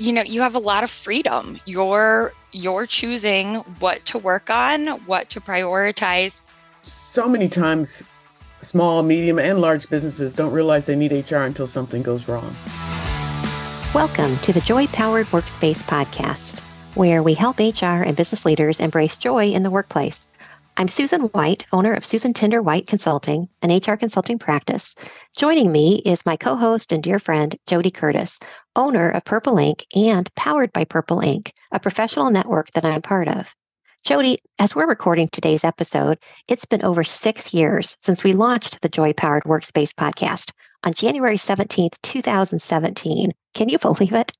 you know, you have a lot of freedom. You're you're choosing what to work on, what to prioritize. So many times small, medium, and large businesses don't realize they need HR until something goes wrong. Welcome to the Joy Powered Workspace podcast, where we help HR and business leaders embrace joy in the workplace. I'm Susan White, owner of Susan Tinder White Consulting, an HR consulting practice. Joining me is my co host and dear friend, JoDee Curtis, owner of Purple Ink and powered by Purple Ink, a professional network that I'm part of. JoDee, as we're recording today's episode, it's been over six years since we launched the Joy Powered Workspace podcast on January 17th, 2017. Can you believe it?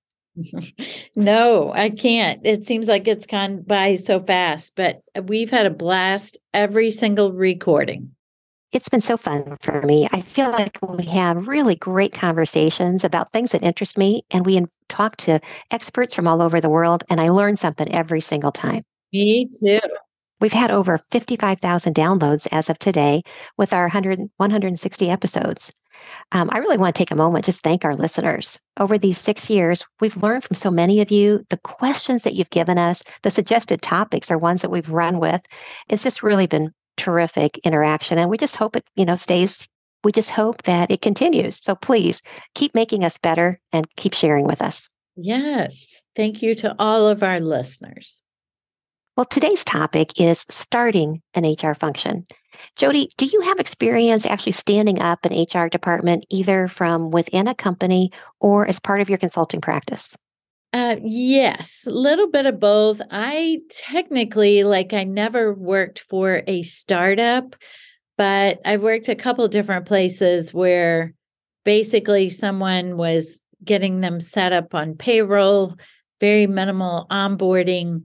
no, I can't. It seems like it's gone by so fast, but we've had a blast every single recording. It's been so fun for me. I feel like we have really great conversations about things that interest me, and we talk to experts from all over the world, and I learn something every single time. Me too. We've had over 55,000 downloads as of today with our 100, 160 episodes. Um, I really want to take a moment just thank our listeners. Over these six years, we've learned from so many of you. The questions that you've given us, the suggested topics are ones that we've run with. It's just really been terrific interaction, and we just hope it, you know, stays. We just hope that it continues. So please keep making us better and keep sharing with us. Yes. Thank you to all of our listeners. Well, today's topic is starting an HR function. JoDee, do you have experience actually standing up an HR department either from within a company or as part of your consulting practice? Uh, yes, a little bit of both. I technically, like, I never worked for a startup, but I've worked a couple different places where basically someone was getting them set up on payroll, very minimal onboarding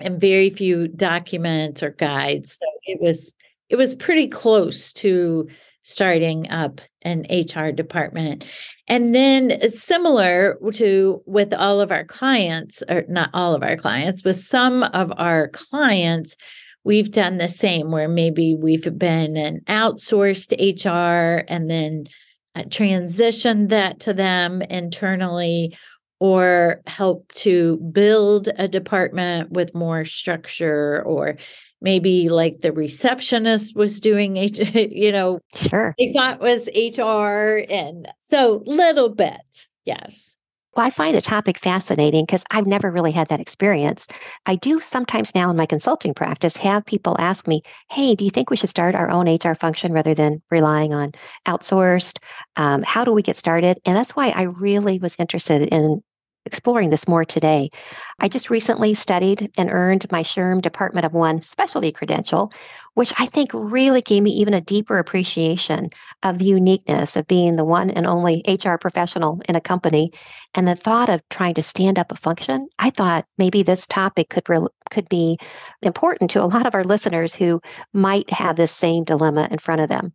and very few documents or guides. So it was it was pretty close to starting up an HR department. And then it's similar to with all of our clients, or not all of our clients, with some of our clients, we've done the same where maybe we've been an outsourced HR and then uh, transitioned that to them internally or help to build a department with more structure or maybe like the receptionist was doing H, you know, sure. They thought was HR. And so little bit, yes. Well, I find the topic fascinating because I've never really had that experience. I do sometimes now in my consulting practice have people ask me, Hey, do you think we should start our own HR function rather than relying on outsourced? Um, how do we get started? And that's why I really was interested in exploring this more today. I just recently studied and earned my SHRM Department of One specialty credential, which I think really gave me even a deeper appreciation of the uniqueness of being the one and only HR professional in a company. And the thought of trying to stand up a function, I thought maybe this topic could re- could be important to a lot of our listeners who might have this same dilemma in front of them.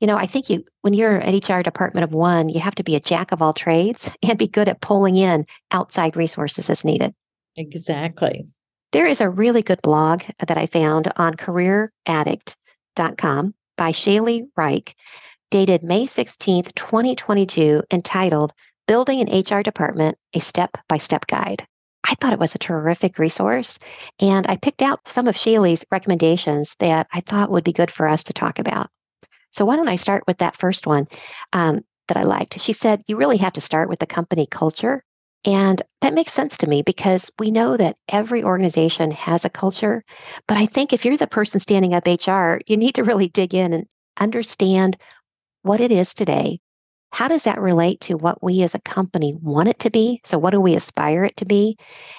You know, I think you when you're an HR department of one, you have to be a jack of all trades and be good at pulling in outside resources as needed. Exactly. There is a really good blog that I found on careeraddict.com by Shaylee Reich, dated May 16th, 2022, entitled Building an HR Department, a Step by Step Guide. I thought it was a terrific resource. And I picked out some of Shaylee's recommendations that I thought would be good for us to talk about. So, why don't I start with that first one um, that I liked? She said, You really have to start with the company culture and that makes sense to me because we know that every organization has a culture. But I think if you're the person standing up HR, you need to really dig in and understand what it is today. How does that relate to what we as a company want it to be? So, what do we aspire it to be?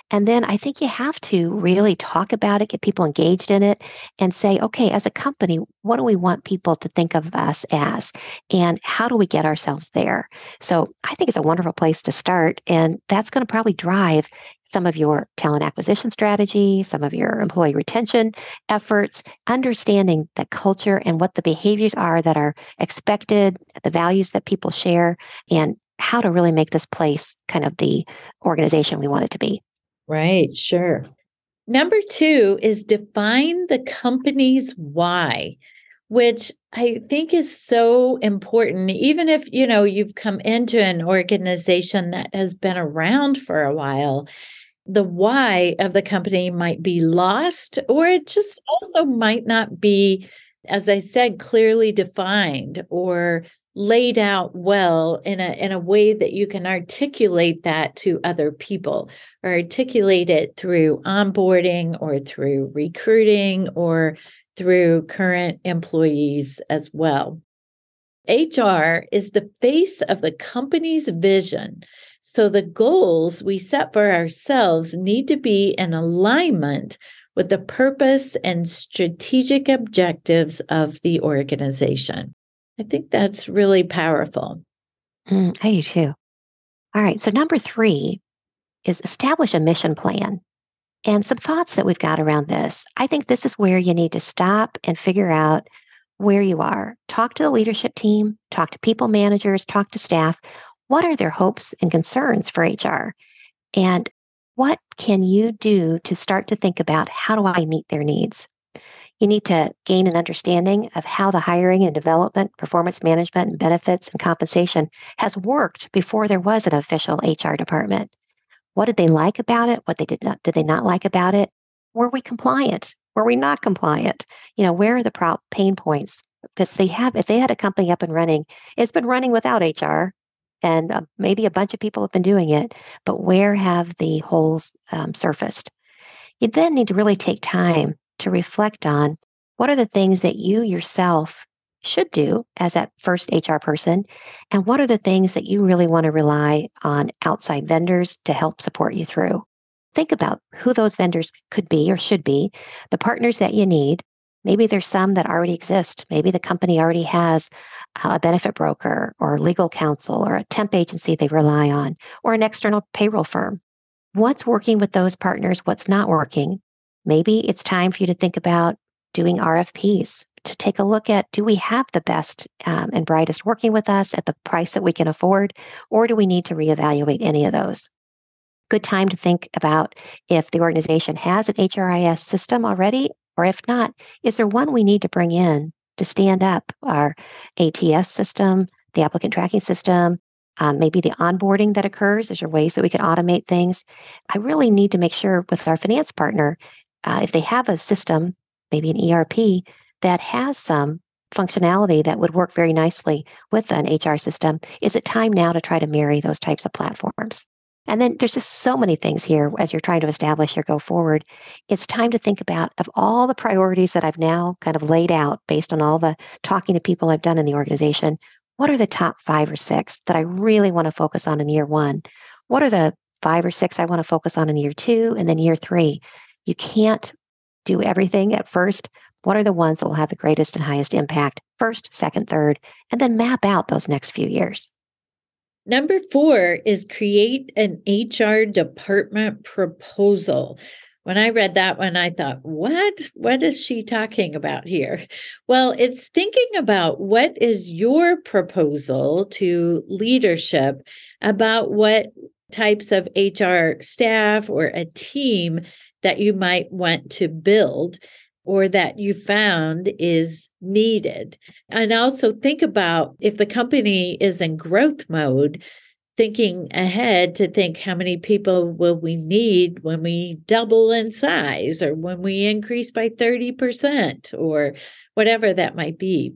And then I think you have to really talk about it, get people engaged in it, and say, okay, as a company, what do we want people to think of us as? And how do we get ourselves there? So I think it's a wonderful place to start. And that's going to probably drive some of your talent acquisition strategy, some of your employee retention efforts, understanding the culture and what the behaviors are that are expected, the values that people share, and how to really make this place kind of the organization we want it to be. Right, sure. Number two is define the company's why, which I think is so important. Even if, you know, you've come into an organization that has been around for a while, the why of the company might be lost, or it just also might not be, as I said, clearly defined or laid out well in a in a way that you can articulate that to other people or articulate it through onboarding or through recruiting or through current employees as well. HR is the face of the company's vision. So the goals we set for ourselves need to be in alignment with the purpose and strategic objectives of the organization. I think that's really powerful. Mm, I do too. All right. So, number three is establish a mission plan. And some thoughts that we've got around this. I think this is where you need to stop and figure out where you are. Talk to the leadership team, talk to people managers, talk to staff. What are their hopes and concerns for HR? And what can you do to start to think about how do I meet their needs? You need to gain an understanding of how the hiring and development, performance management, and benefits and compensation has worked before there was an official HR department. What did they like about it? What they did not did they not like about it? Were we compliant? Were we not compliant? You know, where are the pain points? Because they have, if they had a company up and running, it's been running without HR, and uh, maybe a bunch of people have been doing it, but where have the holes um, surfaced? You then need to really take time to reflect on what are the things that you yourself should do as that first HR person? And what are the things that you really want to rely on outside vendors to help support you through? Think about who those vendors could be or should be, the partners that you need. Maybe there's some that already exist. Maybe the company already has a benefit broker or legal counsel or a temp agency they rely on or an external payroll firm. What's working with those partners? What's not working? Maybe it's time for you to think about doing RFPs to take a look at do we have the best um, and brightest working with us at the price that we can afford, or do we need to reevaluate any of those? Good time to think about if the organization has an HRIS system already, or if not, is there one we need to bring in to stand up our ATS system, the applicant tracking system, um, maybe the onboarding that occurs? Is there ways that we can automate things? I really need to make sure with our finance partner, uh, if they have a system, maybe an ERP, that has some functionality that would work very nicely with an HR system, is it time now to try to marry those types of platforms? And then there's just so many things here as you're trying to establish your go forward. It's time to think about of all the priorities that I've now kind of laid out based on all the talking to people I've done in the organization. What are the top five or six that I really want to focus on in year one? What are the five or six I want to focus on in year two and then year three? You can't do everything at first, what are the ones that will have the greatest and highest impact first, second, third, and then map out those next few years? Number four is create an HR department proposal. When I read that one, I thought, what? What is she talking about here? Well, it's thinking about what is your proposal to leadership about what types of HR staff or a team that you might want to build or that you found is needed. And also think about if the company is in growth mode, thinking ahead to think how many people will we need when we double in size or when we increase by 30% or whatever that might be.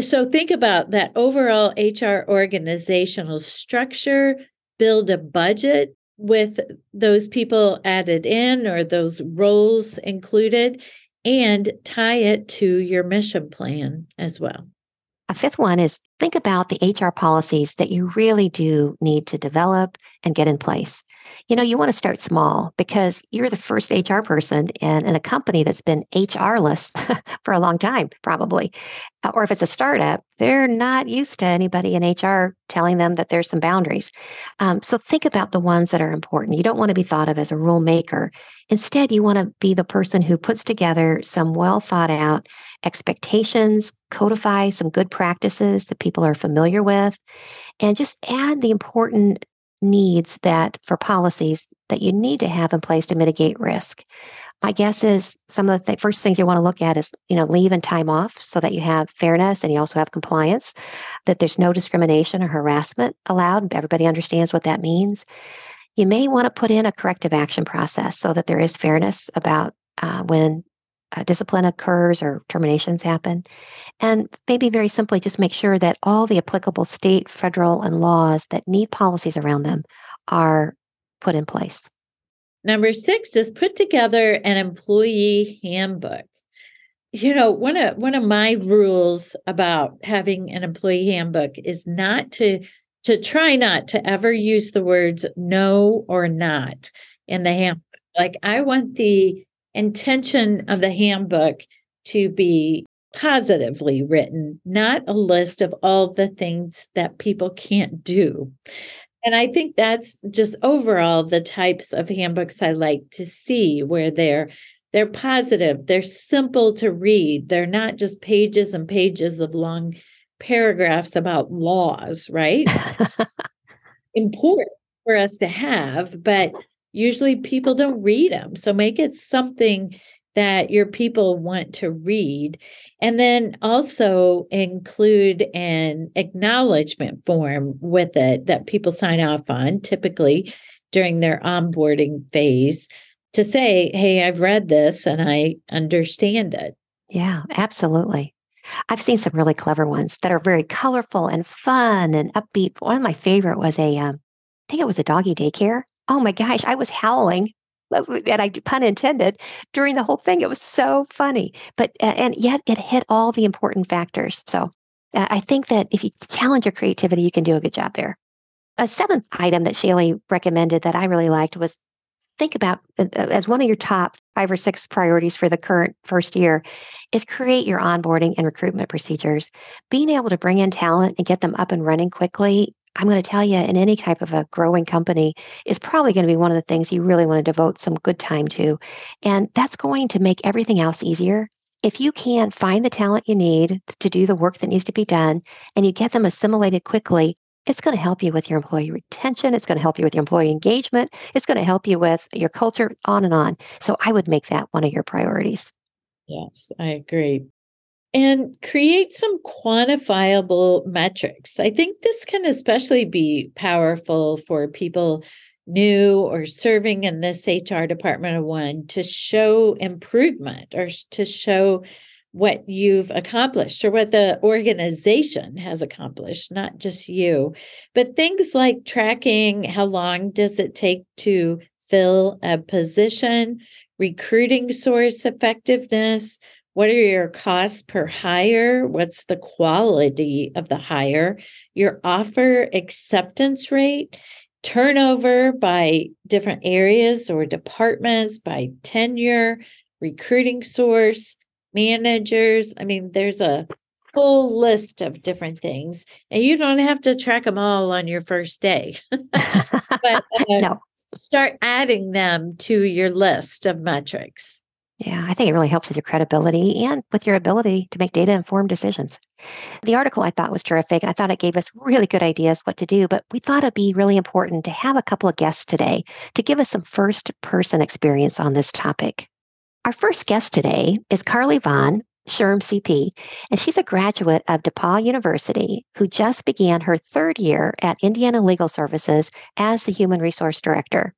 So think about that overall HR organizational structure, build a budget with those people added in or those roles included and tie it to your mission plan as well. A fifth one is think about the HR policies that you really do need to develop and get in place you know, you want to start small because you're the first HR person in, in a company that's been HRless for a long time, probably. Uh, or if it's a startup, they're not used to anybody in HR telling them that there's some boundaries. Um, so think about the ones that are important. You don't want to be thought of as a rule maker. Instead, you want to be the person who puts together some well thought out expectations, codify some good practices that people are familiar with, and just add the important needs that for policies that you need to have in place to mitigate risk. my guess is some of the th- first things you want to look at is you know leave and time off so that you have fairness and you also have compliance that there's no discrimination or harassment allowed everybody understands what that means you may want to put in a corrective action process so that there is fairness about uh, when uh, discipline occurs or terminations happen and maybe very simply just make sure that all the applicable state federal and laws that need policies around them are put in place Number six is put together an employee handbook. You know, one of one of my rules about having an employee handbook is not to to try not to ever use the words no or not in the handbook. Like I want the intention of the handbook to be positively written, not a list of all the things that people can't do. And I think that's just overall the types of handbooks I like to see where they're they're positive, they're simple to read, they're not just pages and pages of long paragraphs about laws, right? Important for us to have, but usually people don't read them. So make it something that your people want to read. And then also include an acknowledgement form with it that people sign off on, typically during their onboarding phase, to say, Hey, I've read this and I understand it. Yeah, absolutely. I've seen some really clever ones that are very colorful and fun and upbeat. One of my favorite was a, um, I think it was a doggy daycare. Oh my gosh, I was howling and I pun intended during the whole thing. It was so funny, but and yet it hit all the important factors. So I think that if you challenge your creativity, you can do a good job there. A seventh item that Shaylee recommended that I really liked was think about uh, uh, as one of your top five or six priorities for the current first year is create your onboarding and recruitment procedures. Being able to bring in talent and get them up and running quickly I'm going to tell you, in any type of a growing company, is probably going to be one of the things you really want to devote some good time to. And that's going to make everything else easier. If you can find the talent you need to do the work that needs to be done and you get them assimilated quickly, it's going to help you with your employee retention. It's going to help you with your employee engagement. It's going to help you with your culture, on and on. So I would make that one of your priorities. Yes, I agree and create some quantifiable metrics. I think this can especially be powerful for people new or serving in this HR department of one to show improvement or to show what you've accomplished or what the organization has accomplished, not just you. But things like tracking how long does it take to fill a position, recruiting source effectiveness, what are your costs per hire? What's the quality of the hire? Your offer acceptance rate, turnover by different areas or departments, by tenure, recruiting source, managers. I mean, there's a full list of different things, and you don't have to track them all on your first day. but uh, no. start adding them to your list of metrics. Yeah, I think it really helps with your credibility and with your ability to make data informed decisions. The article I thought was terrific, and I thought it gave us really good ideas what to do, but we thought it'd be really important to have a couple of guests today to give us some first person experience on this topic. Our first guest today is Carlie Vaughn, SHRM CP, and she's a graduate of DePauw University who just began her third year at Indiana Legal Services as the Human Resource Director.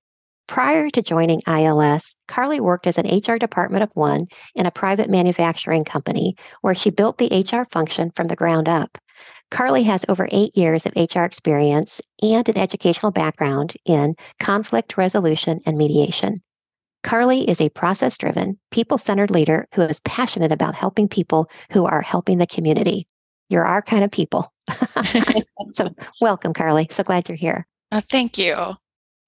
Prior to joining ILS, Carlie worked as an HR department of one in a private manufacturing company where she built the HR function from the ground up. Carlie has over eight years of HR experience and an educational background in conflict resolution and mediation. Carlie is a process driven, people centered leader who is passionate about helping people who are helping the community. You're our kind of people. so, welcome, Carlie. So glad you're here. Uh, thank you.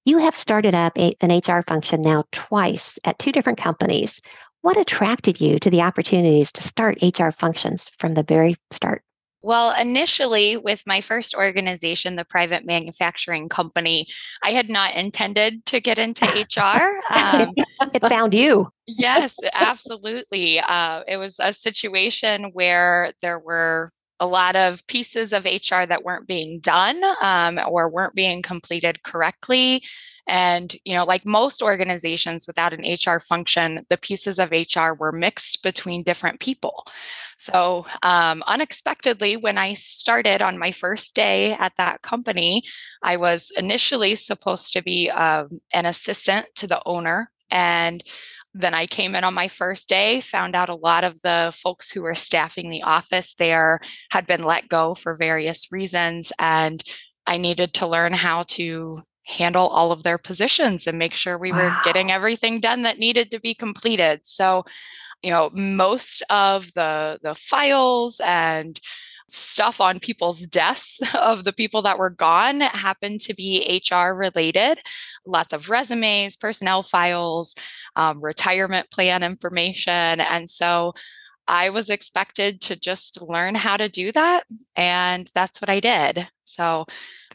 You have started up a, an HR function now twice at two different companies. What attracted you to the opportunities to start HR functions from the very start? Well, initially, with my first organization, the private manufacturing company, I had not intended to get into HR. Um, it found you. yes, absolutely. Uh, it was a situation where there were a lot of pieces of HR that weren't being done um, or weren't being completed correctly. And, you know, like most organizations without an HR function, the pieces of HR were mixed between different people. So, um, unexpectedly, when I started on my first day at that company, I was initially supposed to be um, an assistant to the owner. And then I came in on my first day, found out a lot of the folks who were staffing the office there had been let go for various reasons. And I needed to learn how to handle all of their positions and make sure we wow. were getting everything done that needed to be completed. So, you know, most of the the files and stuff on people's desks of the people that were gone happened to be HR related. Lots of resumes, personnel files, um, retirement plan information. And so I was expected to just learn how to do that. And that's what I did. So,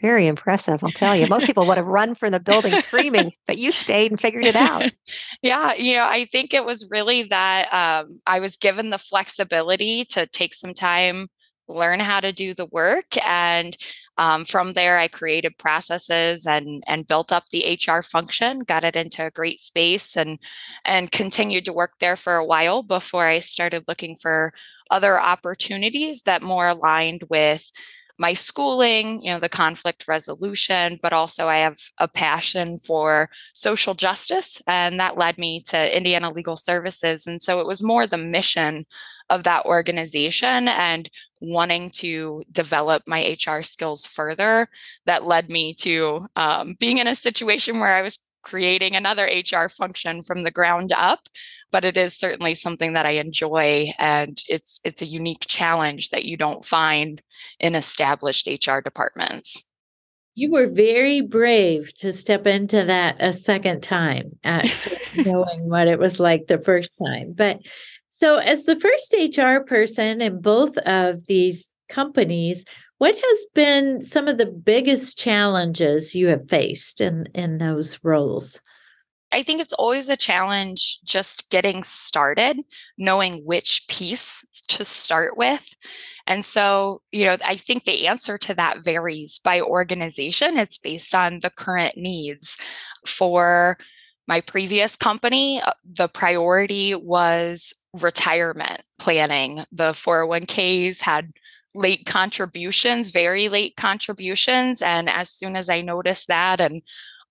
very impressive, I'll tell you. Most people would have run from the building screaming, but you stayed and figured it out. yeah, you know, I think it was really that um, I was given the flexibility to take some time learn how to do the work and um, from there i created processes and and built up the hr function got it into a great space and and continued to work there for a while before i started looking for other opportunities that more aligned with my schooling, you know, the conflict resolution, but also I have a passion for social justice. And that led me to Indiana Legal Services. And so it was more the mission of that organization and wanting to develop my HR skills further that led me to um, being in a situation where I was creating another HR function from the ground up but it is certainly something that I enjoy and it's it's a unique challenge that you don't find in established HR departments. You were very brave to step into that a second time knowing what it was like the first time. But so as the first HR person in both of these companies, what has been some of the biggest challenges you have faced in in those roles? I think it's always a challenge just getting started, knowing which piece to start with. And so, you know, I think the answer to that varies by organization. It's based on the current needs. For my previous company, uh, the priority was retirement planning. The 401ks had late contributions, very late contributions. And as soon as I noticed that and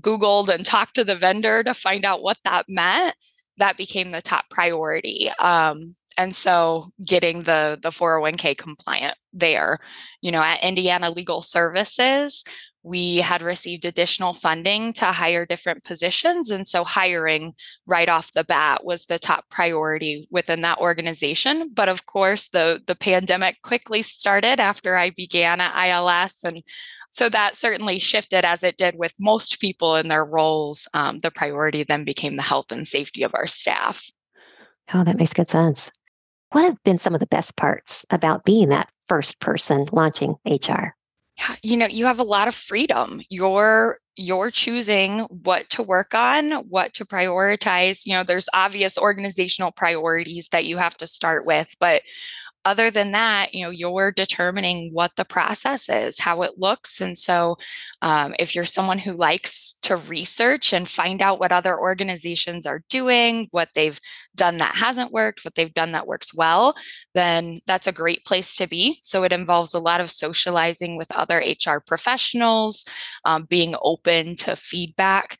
Googled and talked to the vendor to find out what that meant, that became the top priority. Um, and so getting the the 401k compliant there you know at indiana legal services we had received additional funding to hire different positions and so hiring right off the bat was the top priority within that organization but of course the the pandemic quickly started after i began at ils and so that certainly shifted as it did with most people in their roles. Um, the priority then became the health and safety of our staff. Oh, that makes good sense. What have been some of the best parts about being that first person launching HR? You know, you have a lot of freedom. You're you're choosing what to work on, what to prioritize. You know, there's obvious organizational priorities that you have to start with, but other than that, you know, you're determining what the process is, how it looks. And so, um, if you're someone who likes to research and find out what other organizations are doing, what they've done that hasn't worked, what they've done that works well, then that's a great place to be. So, it involves a lot of socializing with other HR professionals, um, being open to feedback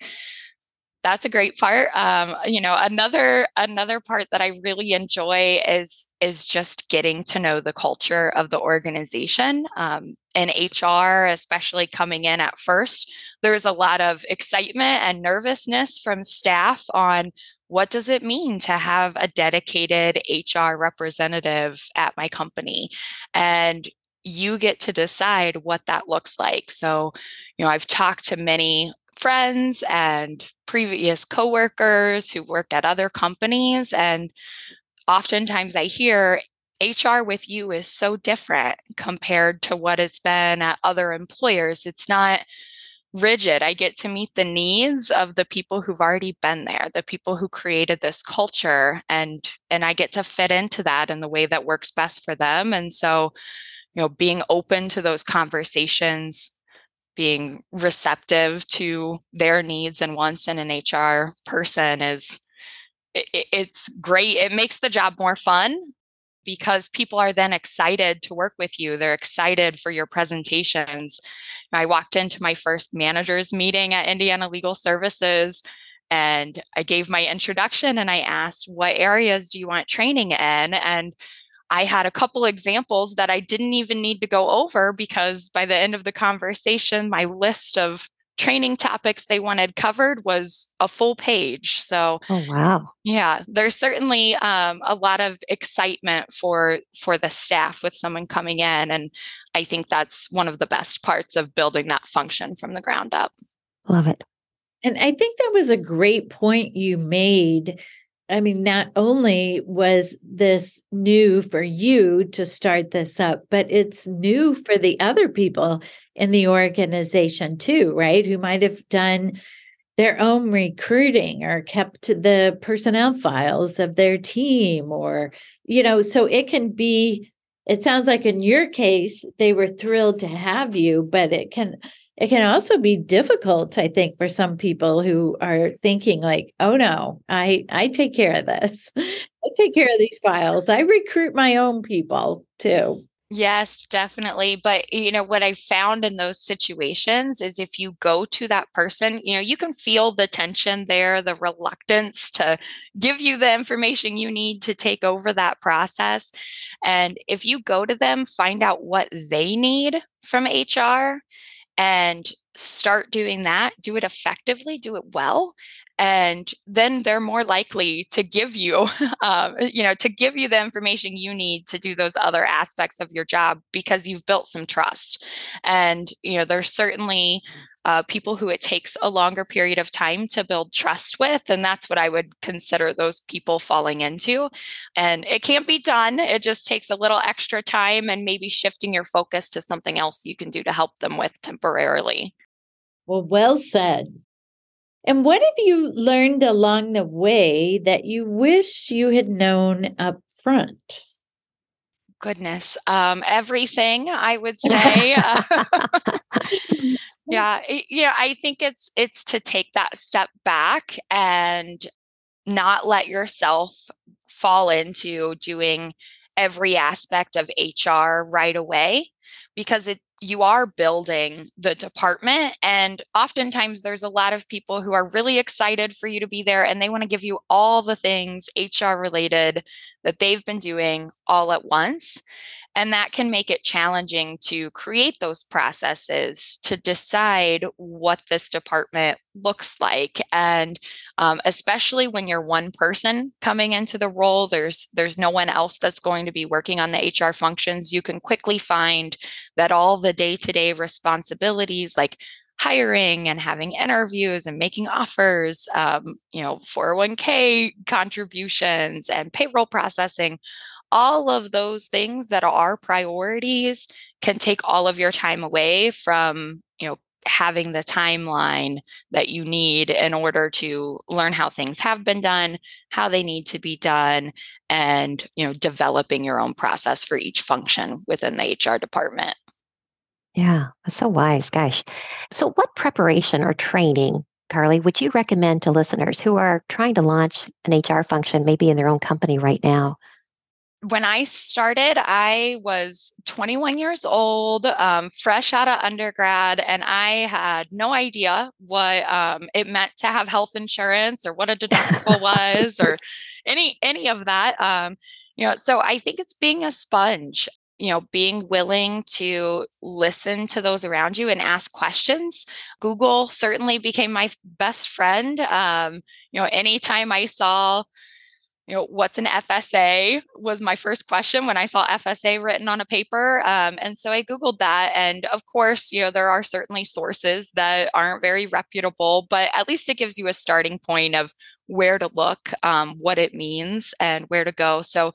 that's a great part um, you know another another part that i really enjoy is is just getting to know the culture of the organization um, in hr especially coming in at first there's a lot of excitement and nervousness from staff on what does it mean to have a dedicated hr representative at my company and you get to decide what that looks like. So, you know, I've talked to many friends and previous coworkers who worked at other companies and oftentimes I hear HR with you is so different compared to what it's been at other employers. It's not rigid. I get to meet the needs of the people who've already been there, the people who created this culture and and I get to fit into that in the way that works best for them. And so, you know, being open to those conversations being receptive to their needs and wants in an HR person is it, it's great. It makes the job more fun because people are then excited to work with you. They're excited for your presentations. I walked into my first managers meeting at Indiana Legal Services and I gave my introduction and I asked, What areas do you want training in? And I had a couple examples that I didn't even need to go over because by the end of the conversation, my list of training topics they wanted covered was a full page. So, oh wow, yeah, there's certainly um, a lot of excitement for for the staff with someone coming in, and I think that's one of the best parts of building that function from the ground up. Love it. And I think that was a great point you made. I mean, not only was this new for you to start this up, but it's new for the other people in the organization too, right? Who might have done their own recruiting or kept the personnel files of their team or, you know, so it can be, it sounds like in your case, they were thrilled to have you, but it can, it can also be difficult i think for some people who are thinking like oh no i i take care of this i take care of these files i recruit my own people too Yes, definitely. But, you know, what I found in those situations is if you go to that person, you know, you can feel the tension there, the reluctance to give you the information you need to take over that process. And if you go to them, find out what they need from HR and start doing that, do it effectively, do it well, and then they're more likely to give you um, you know to give you the information you need to do those other aspects of your job because you've built some trust. And you know there's certainly uh, people who it takes a longer period of time to build trust with and that's what i would consider those people falling into. And it can't be done. It just takes a little extra time and maybe shifting your focus to something else you can do to help them with temporarily. Well well said and what have you learned along the way that you wish you had known up front? Goodness, um, everything I would say. yeah, yeah. I think it's it's to take that step back and not let yourself fall into doing every aspect of HR right away because it you are building the department and oftentimes there's a lot of people who are really excited for you to be there and they want to give you all the things HR related that they've been doing all at once and that can make it challenging to create those processes to decide what this department looks like. And um, especially when you're one person coming into the role, there's there's no one else that's going to be working on the HR functions. You can quickly find that all the day-to-day responsibilities like hiring and having interviews and making offers, um, you know, 401k contributions and payroll processing, all of those things that are priorities can take all of your time away from, you know, having the timeline that you need in order to learn how things have been done, how they need to be done, and, you know, developing your own process for each function within the HR department. Yeah, that's so wise. Gosh. So, what preparation or training, Carlie, would you recommend to listeners who are trying to launch an HR function, maybe in their own company right now? When I started, I was 21 years old, um, fresh out of undergrad, and I had no idea what um, it meant to have health insurance or what a deductible was or any any of that. Um, you know, so I think it's being a sponge. You know, being willing to listen to those around you and ask questions. Google certainly became my best friend. Um, you know, anytime I saw you know, what's an FSA was my first question when I saw FSA written on a paper. Um, and so I Googled that. And of course, you know, there are certainly sources that aren't very reputable, but at least it gives you a starting point of where to look, um, what it means, and where to go. So,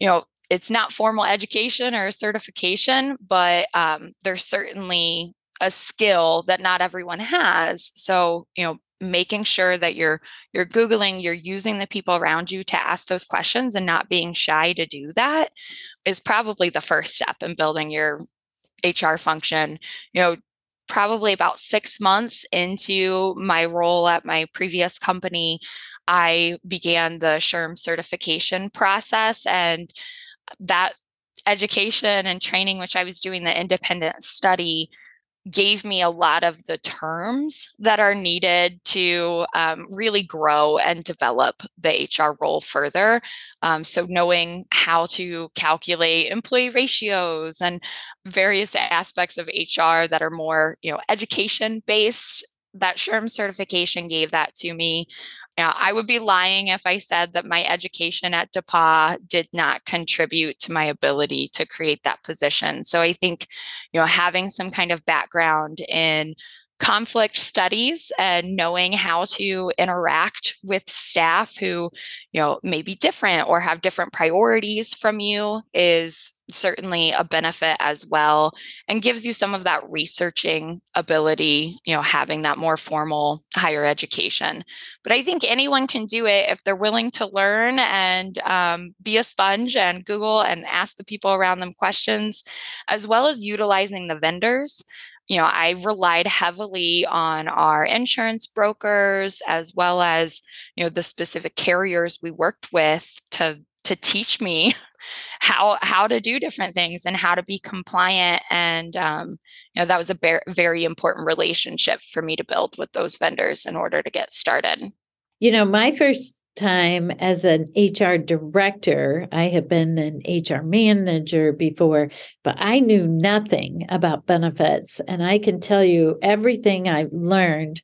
you know, it's not formal education or a certification, but um, there's certainly a skill that not everyone has. So, you know, making sure that you're you're googling you're using the people around you to ask those questions and not being shy to do that is probably the first step in building your hr function you know probably about six months into my role at my previous company, I began the SHRM certification process. And that education and training, which I was doing the independent study, gave me a lot of the terms that are needed to um, really grow and develop the HR role further. Um, so, knowing how to calculate employee ratios and various aspects of HR that are more, you know, education based. That SHRM certification gave that to me. Yeah, I would be lying if I said that my education at DePauw did not contribute to my ability to create that position. So I think, you know, having some kind of background in conflict studies and knowing how to interact with staff who you know may be different or have different priorities from you is certainly a benefit as well and gives you some of that researching ability you know having that more formal higher education. But i think anyone can do it if they're willing to learn and um, be a sponge and google and ask the people around them questions as well as utilizing the vendors you know, I relied heavily on our insurance brokers as well as, you know, the specific carriers we worked with to to teach me how how to do different things and how to be compliant. And um, you know that was a very, very important relationship for me to build with those vendors in order to get started. You know my first time as an HR director. I had been an HR manager before, but I knew nothing about benefits. And I can tell you everything I've learned,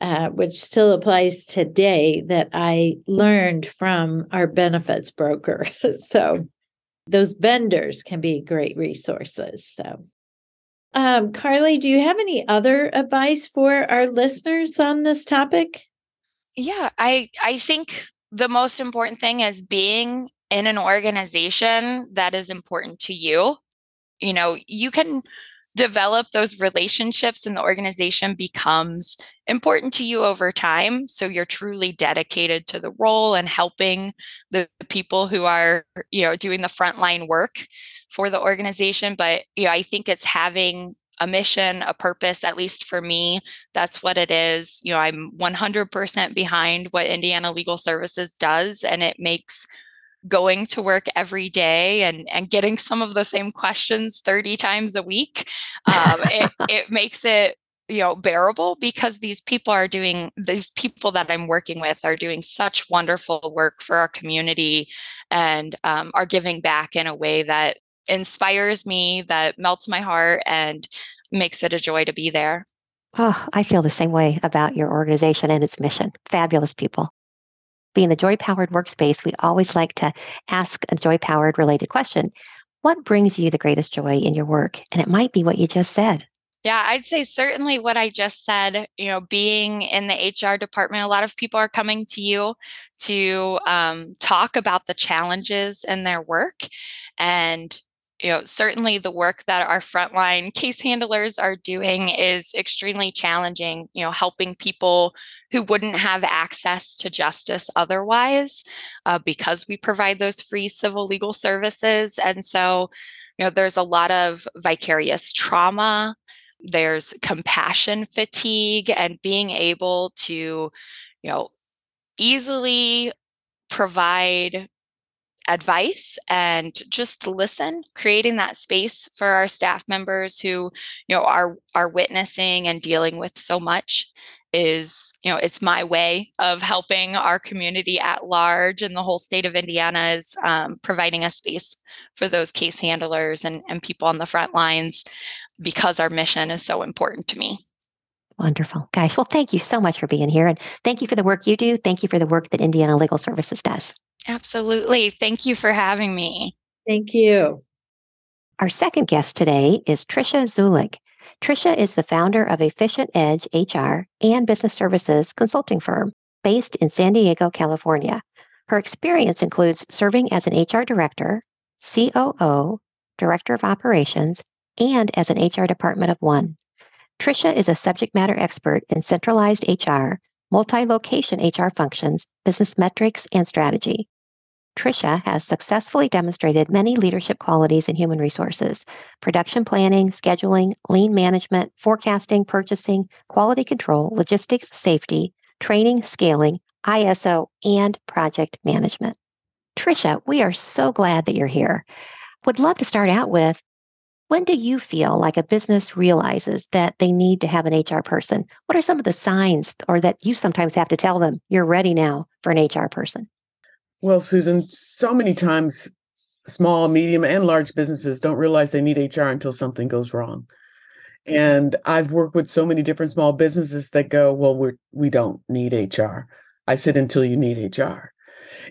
uh, which still applies today, that I learned from our benefits broker. so those vendors can be great resources. So. Um, Carlie, do you have any other advice for our listeners on this topic? Yeah, I I think the most important thing is being in an organization that is important to you. You know, you can develop those relationships and the organization becomes important to you over time so you're truly dedicated to the role and helping the people who are you know doing the frontline work for the organization but you know i think it's having a mission, a purpose, at least for me, that's what it is. You know, I'm 100% behind what Indiana Legal Services does, and it makes going to work every day and, and getting some of the same questions 30 times a week. Um, it, it makes it you know bearable because these people are doing these people that i'm working with are doing such wonderful work for our community and um, are giving back in a way that inspires me, that melts my heart, and makes it a joy to be there. Oh, I feel the same way about your organization and its mission. Fabulous people. Being the joy powered workspace, we always like to ask a joy powered related question What brings you the greatest joy in your work? And it might be what you just said. Yeah, I'd say certainly what I just said, you know, being in the HR department, a lot of people are coming to you to um, talk about the challenges in their work. And you know, certainly the work that our frontline case handlers are doing is extremely challenging, you know, helping people who wouldn't have access to justice otherwise uh, because we provide those free civil legal services. And so, you know, there's a lot of vicarious trauma, there's compassion fatigue, and being able to, you know, easily provide advice and just listen creating that space for our staff members who you know are are witnessing and dealing with so much is you know it's my way of helping our community at large and the whole state of indiana is um, providing a space for those case handlers and, and people on the front lines because our mission is so important to me. Wonderful. Guys well thank you so much for being here and thank you for the work you do. Thank you for the work that indiana legal services does Absolutely. Thank you for having me. Thank you. Our second guest today is Trisha Zulic. Trisha is the founder of Efficient Edge HR and business services consulting firm based in San Diego, California. Her experience includes serving as an HR director, COO, director of operations, and as an HR department of one. Trisha is a subject matter expert in centralized HR, multi location HR functions, business metrics, and strategy. Trisha has successfully demonstrated many leadership qualities in human resources production planning, scheduling, lean management, forecasting, purchasing, quality control, logistics, safety, training, scaling, ISO, and project management. Trisha, we are so glad that you're here. Would love to start out with when do you feel like a business realizes that they need to have an HR person? What are some of the signs or that you sometimes have to tell them you're ready now for an HR person? Well, Susan, so many times small, medium, and large businesses don't realize they need HR until something goes wrong. And I've worked with so many different small businesses that go, well, we're, we don't need HR. I said, until you need HR.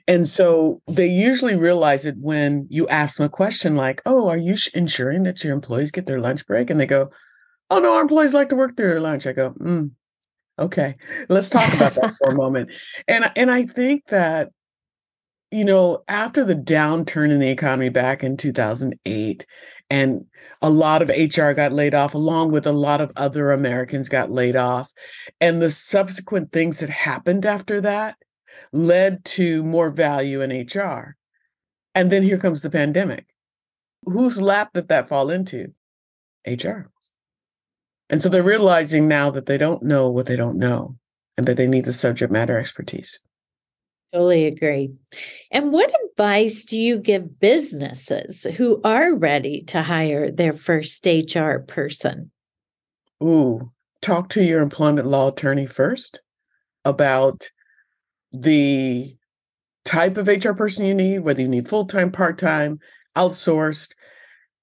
And so they usually realize it when you ask them a question like, oh, are you ensuring that your employees get their lunch break? And they go, oh, no, our employees like to work their lunch. I go, mm, okay, let's talk about that for a moment. And, and I think that you know, after the downturn in the economy back in 2008, and a lot of HR got laid off, along with a lot of other Americans got laid off, and the subsequent things that happened after that led to more value in HR. And then here comes the pandemic. Whose lap did that fall into? HR. And so they're realizing now that they don't know what they don't know and that they need the subject matter expertise. Totally agree. And what advice do you give businesses who are ready to hire their first HR person? Ooh, talk to your employment law attorney first about the type of HR person you need, whether you need full time, part time, outsourced,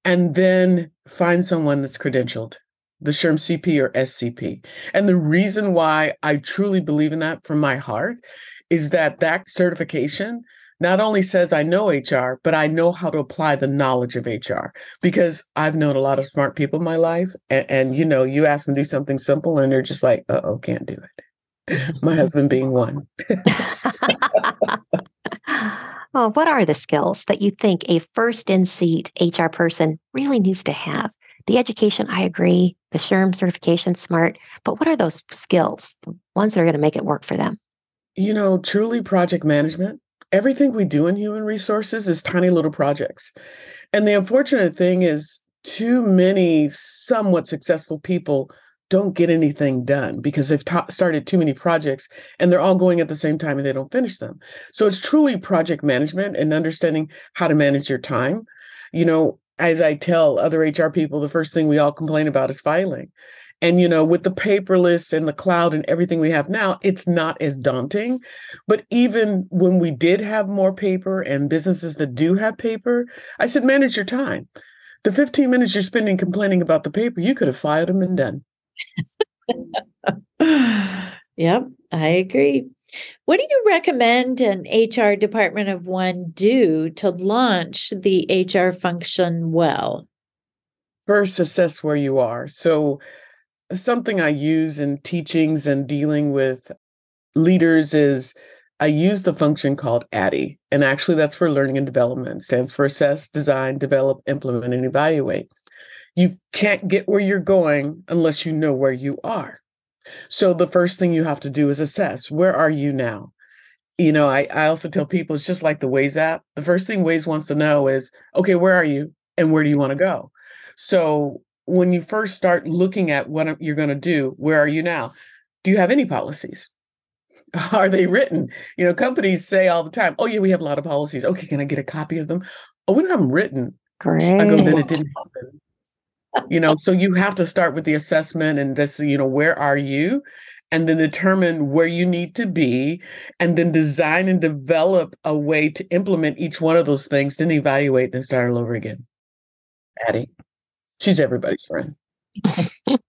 and then find someone that's credentialed, the SHRM CP or SCP. And the reason why I truly believe in that from my heart is that that certification not only says I know HR, but I know how to apply the knowledge of HR because I've known a lot of smart people in my life. And, and you know, you ask them to do something simple and they're just like, uh oh, can't do it. my husband being one. oh, what are the skills that you think a first in seat HR person really needs to have? The education, I agree. The SHRM certification, smart. But what are those skills, the ones that are going to make it work for them? You know, truly project management, everything we do in human resources is tiny little projects. And the unfortunate thing is, too many somewhat successful people don't get anything done because they've ta- started too many projects and they're all going at the same time and they don't finish them. So it's truly project management and understanding how to manage your time. You know, as I tell other HR people, the first thing we all complain about is filing. And, you know, with the paperless and the cloud and everything we have now, it's not as daunting. But even when we did have more paper and businesses that do have paper, I said, manage your time. The 15 minutes you're spending complaining about the paper, you could have filed them and done. yep, I agree. What do you recommend an HR department of one do to launch the HR function well? First, assess where you are. So, something I use in teachings and dealing with leaders is I use the function called ADDIE. And actually, that's for learning and development, it stands for assess, design, develop, implement, and evaluate. You can't get where you're going unless you know where you are. So the first thing you have to do is assess where are you now? You know, I, I also tell people it's just like the Waze app. The first thing Waze wants to know is, okay, where are you and where do you want to go? So when you first start looking at what you're going to do, where are you now? Do you have any policies? Are they written? You know, companies say all the time, "Oh yeah, we have a lot of policies." Okay, can I get a copy of them? Oh, we don't have them written. Great. I go, then it didn't happen. you know, so you have to start with the assessment and this, you know, where are you? And then determine where you need to be, and then design and develop a way to implement each one of those things, then evaluate, then start all over again. Addie. She's everybody's friend.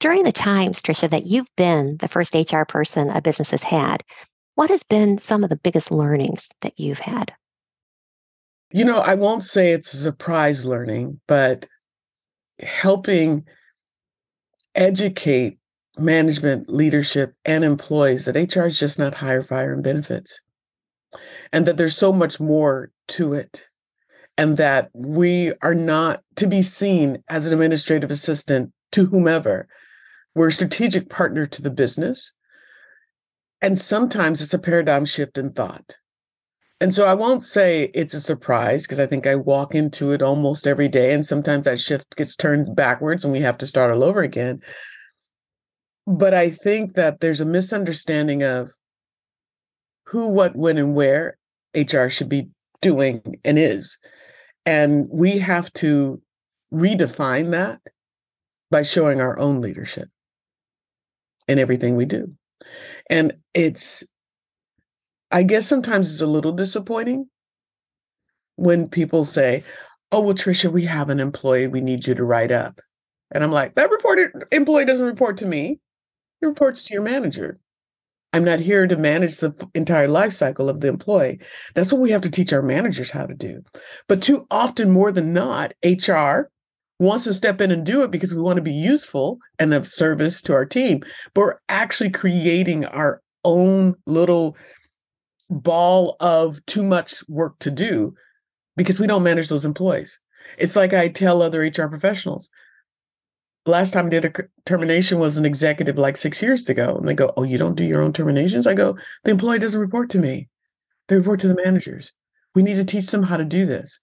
During the times, Trisha, that you've been the first HR person a business has had, what has been some of the biggest learnings that you've had? You know, I won't say it's a surprise learning, but helping educate management, leadership, and employees that HR is just not hire, fire, and benefits. And that there's so much more to it and that we are not to be seen as an administrative assistant to whomever. We're a strategic partner to the business. And sometimes it's a paradigm shift in thought. And so I won't say it's a surprise because I think I walk into it almost every day. And sometimes that shift gets turned backwards and we have to start all over again. But I think that there's a misunderstanding of who, what, when, and where HR should be doing and is. And we have to redefine that by showing our own leadership in everything we do. And it's, I guess sometimes it's a little disappointing when people say, Oh, well, Trisha, we have an employee we need you to write up. And I'm like, that reported employee doesn't report to me. It reports to your manager. I'm not here to manage the entire life cycle of the employee. That's what we have to teach our managers how to do. But too often, more than not, HR wants to step in and do it because we want to be useful and of service to our team. But we're actually creating our own little ball of too much work to do because we don't manage those employees. It's like I tell other HR professionals. Last time I did a termination was an executive like six years ago. And they go, Oh, you don't do your own terminations? I go, The employee doesn't report to me. They report to the managers. We need to teach them how to do this.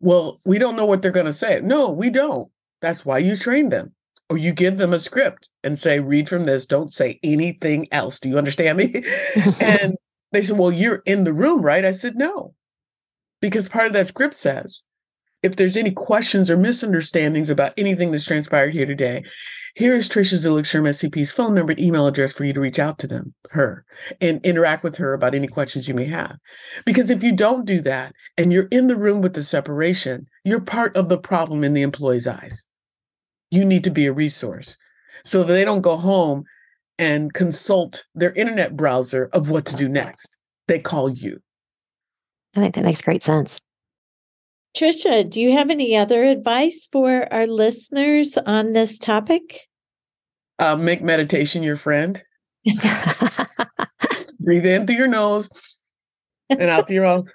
Well, we don't know what they're going to say. No, we don't. That's why you train them. Or you give them a script and say, read from this, don't say anything else. Do you understand me? and they said, Well, you're in the room, right? I said, No, because part of that script says, if there's any questions or misunderstandings about anything that's transpired here today, here is Trisha Zulic-Sherm SCP's phone number and email address for you to reach out to them, her, and interact with her about any questions you may have. Because if you don't do that and you're in the room with the separation, you're part of the problem in the employee's eyes. You need to be a resource so that they don't go home and consult their internet browser of what to do next. They call you. I think that makes great sense. Trisha, do you have any other advice for our listeners on this topic? Uh, make meditation your friend. Breathe in through your nose and out through your mouth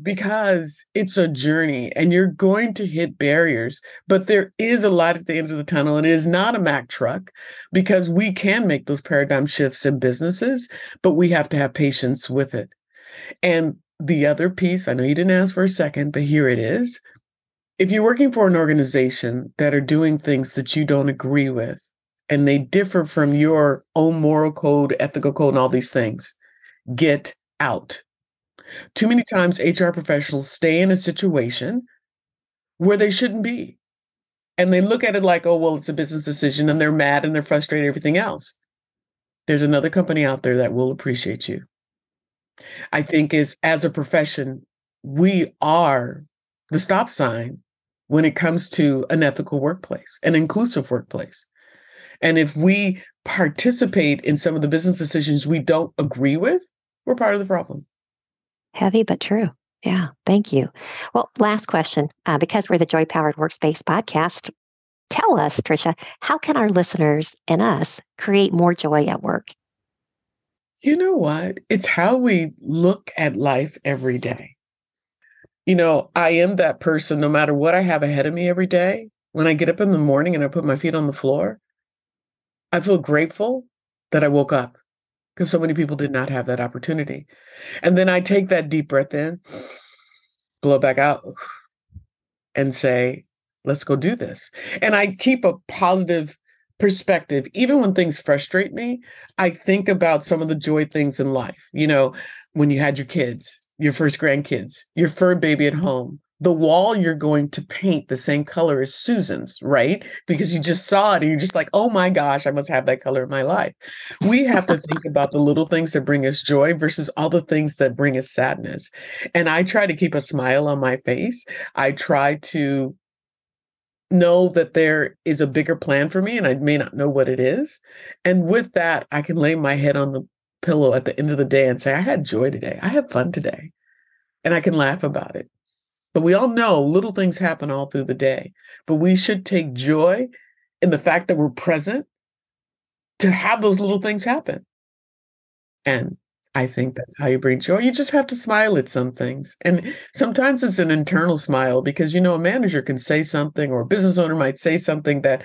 because it's a journey and you're going to hit barriers, but there is a light at the end of the tunnel and it is not a Mack truck because we can make those paradigm shifts in businesses, but we have to have patience with it. And the other piece, I know you didn't ask for a second, but here it is. If you're working for an organization that are doing things that you don't agree with and they differ from your own moral code, ethical code, and all these things, get out too many times, HR professionals stay in a situation where they shouldn't be. And they look at it like, oh, well, it's a business decision, and they're mad and they're frustrated, everything else. There's another company out there that will appreciate you. I think is as a profession, we are the stop sign when it comes to an ethical workplace, an inclusive workplace. And if we participate in some of the business decisions we don't agree with, we're part of the problem. Heavy but true. Yeah, thank you. Well, last question. Uh, because we're the Joy Powered Workspace podcast, tell us, Trisha, how can our listeners and us create more joy at work? You know what? It's how we look at life every day. You know, I am that person, no matter what I have ahead of me every day. When I get up in the morning and I put my feet on the floor, I feel grateful that I woke up because so many people did not have that opportunity. And then I take that deep breath in, blow back out, and say, let's go do this. And I keep a positive perspective. Even when things frustrate me, I think about some of the joy things in life. You know, when you had your kids, your first grandkids, your fur baby at mm-hmm. home, the wall you're going to paint the same color as Susan's, right? Because you just saw it and you're just like, oh my gosh, I must have that color in my life. We have to think about the little things that bring us joy versus all the things that bring us sadness. And I try to keep a smile on my face. I try to know that there is a bigger plan for me and I may not know what it is. And with that, I can lay my head on the pillow at the end of the day and say, I had joy today. I had fun today. And I can laugh about it. But we all know little things happen all through the day. But we should take joy in the fact that we're present to have those little things happen. And I think that's how you bring joy. You just have to smile at some things. And sometimes it's an internal smile because, you know, a manager can say something or a business owner might say something that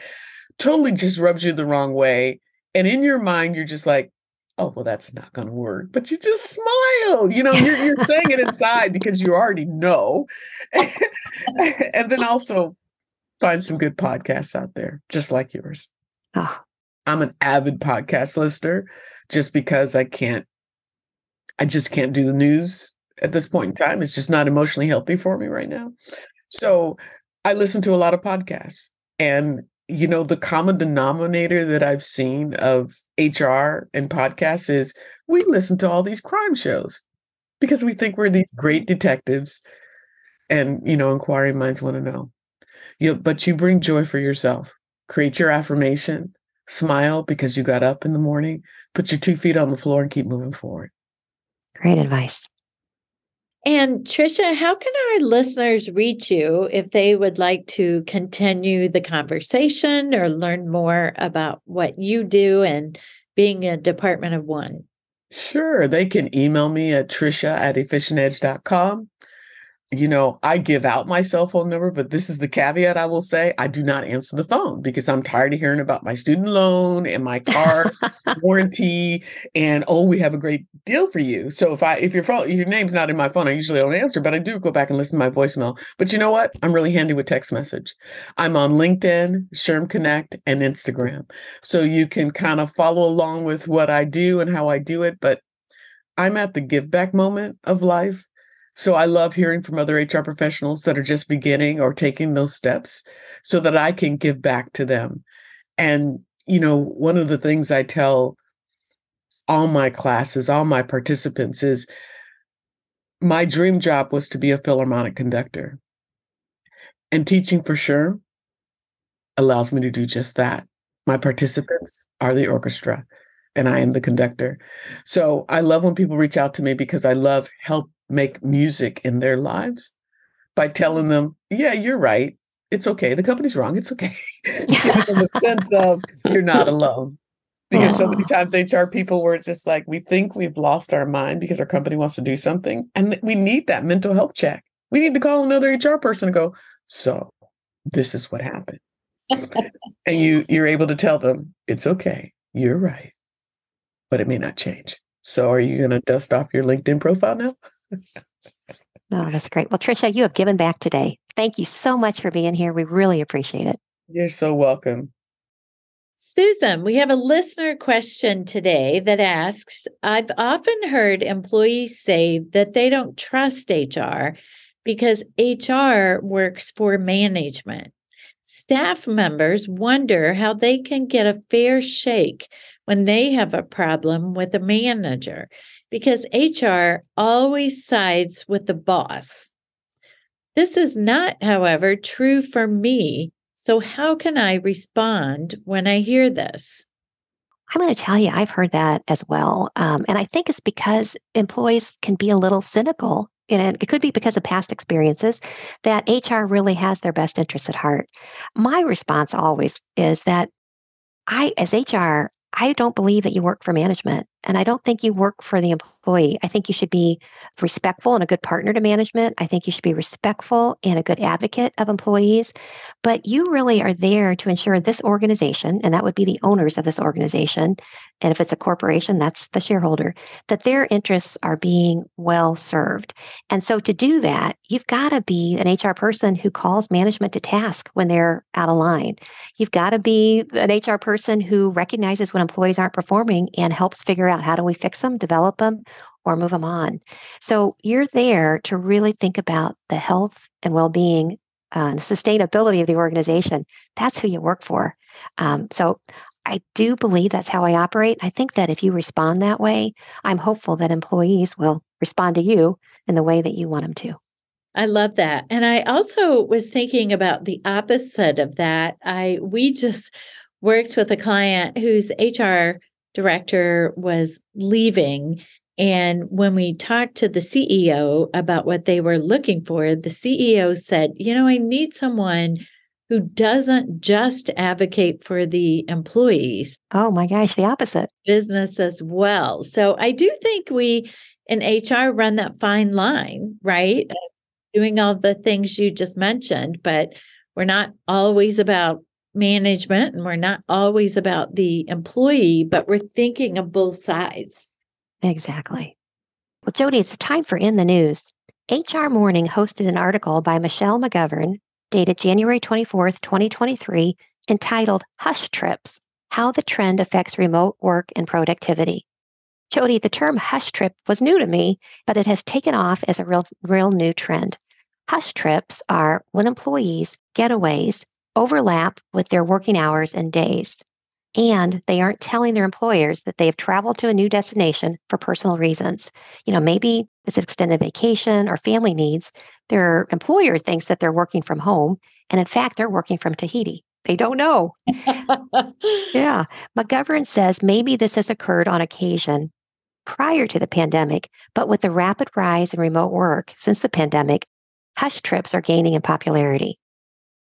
totally just rubs you the wrong way. And in your mind, you're just like, oh well that's not going to work but you just smile. you know you're, you're saying it inside because you already know and then also find some good podcasts out there just like yours oh. i'm an avid podcast listener just because i can't i just can't do the news at this point in time. It's just not emotionally healthy for me right now. So i listen to a lot of podcasts and you know the common denominator that i've seen of HR and podcasts is we listen to all these crime shows because we think we're these great detectives and you know inquiring minds want to know. You but you bring joy for yourself. Create your affirmation smile because you got up in the morning put your two feet on the floor and keep moving forward great advice and Trisha, how can our listeners reach you if they would like to continue the conversation or learn more about what you do and being a department of one? Sure. They can email me at trisha at efficientedge.com you know, I give out my cell phone number, but this is the caveat I will say I do not answer the phone because I'm tired of hearing about my student loan and my car warranty and oh, we have a great deal for you. So if I if your phone your name's not in my phone, I usually don't answer, but I do go back and listen to my voicemail. But you know what? I'm really handy with text message. I'm on LinkedIn, SHRM Connect, and Instagram. So you can kind of follow along with what I do and how I do it, but I'm at the give back moment of life so I love hearing from other HR professionals that are just beginning or taking those steps so that I can give back to them. And, you know, one of the things I tell all my classes, all my participants is my dream job was to be a Philharmonic conductor. And teaching for sure allows me to do just that. My participants are the orchestra and I am the conductor. So I love when people reach out to me because I love help make music in their lives by telling them, yeah, you're right. It's okay. The company's wrong. It's okay. Giving them a sense of you're not alone. Because so many times HR people where it's just like we think we've lost our mind because our company wants to do something. And we need that mental health check. We need to call another HR person and go, so this is what happened. and you you're able to tell them, it's okay. You're right. But it may not change. So are you gonna dust off your LinkedIn profile now? Oh, that's great. Well, Trisha, you have given back today. Thank you so much for being here. We really appreciate it. You're so welcome. Susan, we have a listener question today that asks I've often heard employees say that they don't trust HR because HR works for management. Staff members wonder how they can get a fair shake when they have a problem with a manager because HR always sides with the boss. This is not, however, true for me. So, how can I respond when I hear this? I'm going to tell you, I've heard that as well. Um, and I think it's because employees can be a little cynical. And it could be because of past experiences that HR really has their best interests at heart. My response always is that I, as HR, I don't believe that you work for management. And I don't think you work for the employee. I think you should be respectful and a good partner to management. I think you should be respectful and a good advocate of employees. But you really are there to ensure this organization, and that would be the owners of this organization. And if it's a corporation, that's the shareholder, that their interests are being well served. And so to do that, you've got to be an HR person who calls management to task when they're out of line. You've got to be an HR person who recognizes when employees aren't performing and helps figure out out how do we fix them, develop them, or move them on. So you're there to really think about the health and well being uh, and sustainability of the organization. That's who you work for. Um, so I do believe that's how I operate. I think that if you respond that way, I'm hopeful that employees will respond to you in the way that you want them to. I love that. And I also was thinking about the opposite of that. I we just worked with a client whose HR director was leaving. And when we talked to the CEO about what they were looking for, the CEO said, You know, I need someone who doesn't just advocate for the employees. Oh my gosh, the opposite. Business as well. So I do think we in HR run that fine line, right? Doing all the things you just mentioned, but we're not always about management and we're not always about the employee, but we're thinking of both sides. Exactly. Well, JoDee, it's time for In the News. HR Morning hosted an article by Michelle McGovern dated January 24th, 2023, entitled Hush Trips How the Trend Affects Remote Work and Productivity. JoDee, the term hush trip was new to me, but it has taken off as a real, real new trend. Hush trips are when employees' getaways overlap with their working hours and days, and they aren't telling their employers that they have traveled to a new destination for personal reasons. You know, maybe it's an extended vacation or family needs. Their employer thinks that they're working from home, and in fact, they're working from Tahiti. They don't know. yeah. McGovern says maybe this has occurred on occasion prior to the pandemic, but with the rapid rise in remote work since the pandemic, hush trips are gaining in popularity.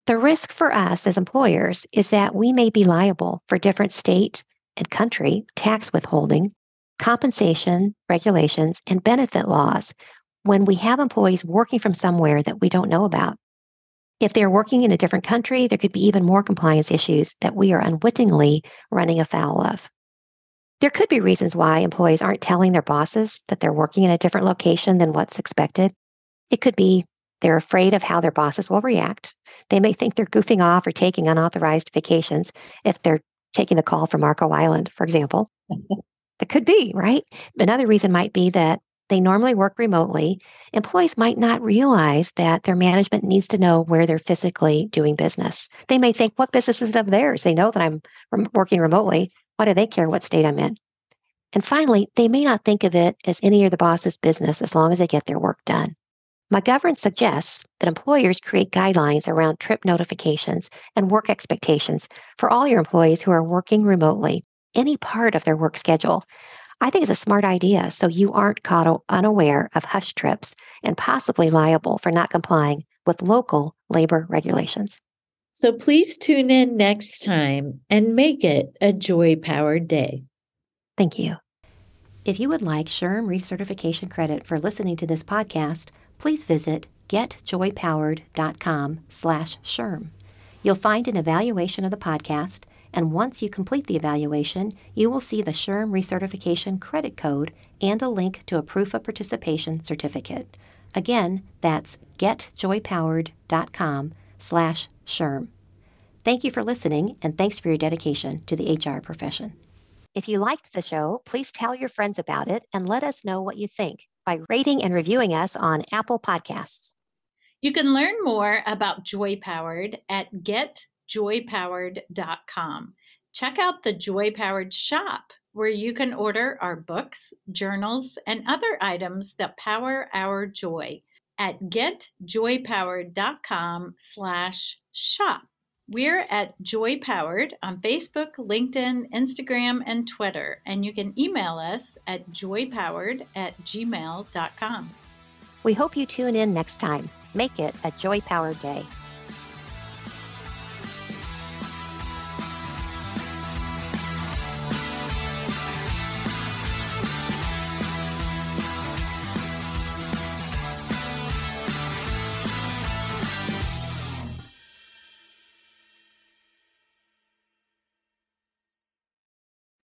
The risk for us as employers is that we may be liable for different state and country tax withholding, compensation, regulations, and benefit laws when we have employees working from somewhere that we don't know about. If they're working in a different country, there could be even more compliance issues that we are unwittingly running afoul of. There could be reasons why employees aren't telling their bosses that they're working in a different location than what's expected. It could be they're afraid of how their bosses will react. They may think they're goofing off or taking unauthorized vacations if they're taking the call from Marco Island, for example. it could be, right? Another reason might be that they normally work remotely. Employees might not realize that their management needs to know where they're physically doing business. They may think, what business is it of theirs? They know that I'm working remotely. Why do they care what state I'm in? And finally, they may not think of it as any of the boss's business as long as they get their work done. McGovern suggests that employers create guidelines around trip notifications and work expectations for all your employees who are working remotely, any part of their work schedule. I think it's a smart idea so you aren't caught unaware of hush trips and possibly liable for not complying with local labor regulations. So please tune in next time and make it a joy powered day. Thank you. If you would like SHRM recertification credit for listening to this podcast, please visit getjoypowered.com slash. You'll find an evaluation of the podcast, and once you complete the evaluation, you will see the SHRM recertification credit code and a link to a proof of participation certificate. Again, that's getjoypowered.com slash. Thank you for listening, and thanks for your dedication to the HR profession. If you liked the show, please tell your friends about it and let us know what you think by rating and reviewing us on Apple Podcasts. You can learn more about Joy Powered at getjoypowered.com. Check out the Joy Powered shop where you can order our books, journals, and other items that power our joy at getjoypowered.com slash shop. We're at Joy Powered on Facebook, LinkedIn, Instagram, and Twitter, and you can email us at joypowered at gmail.com. We hope you tune in next time. Make it a joy powered day.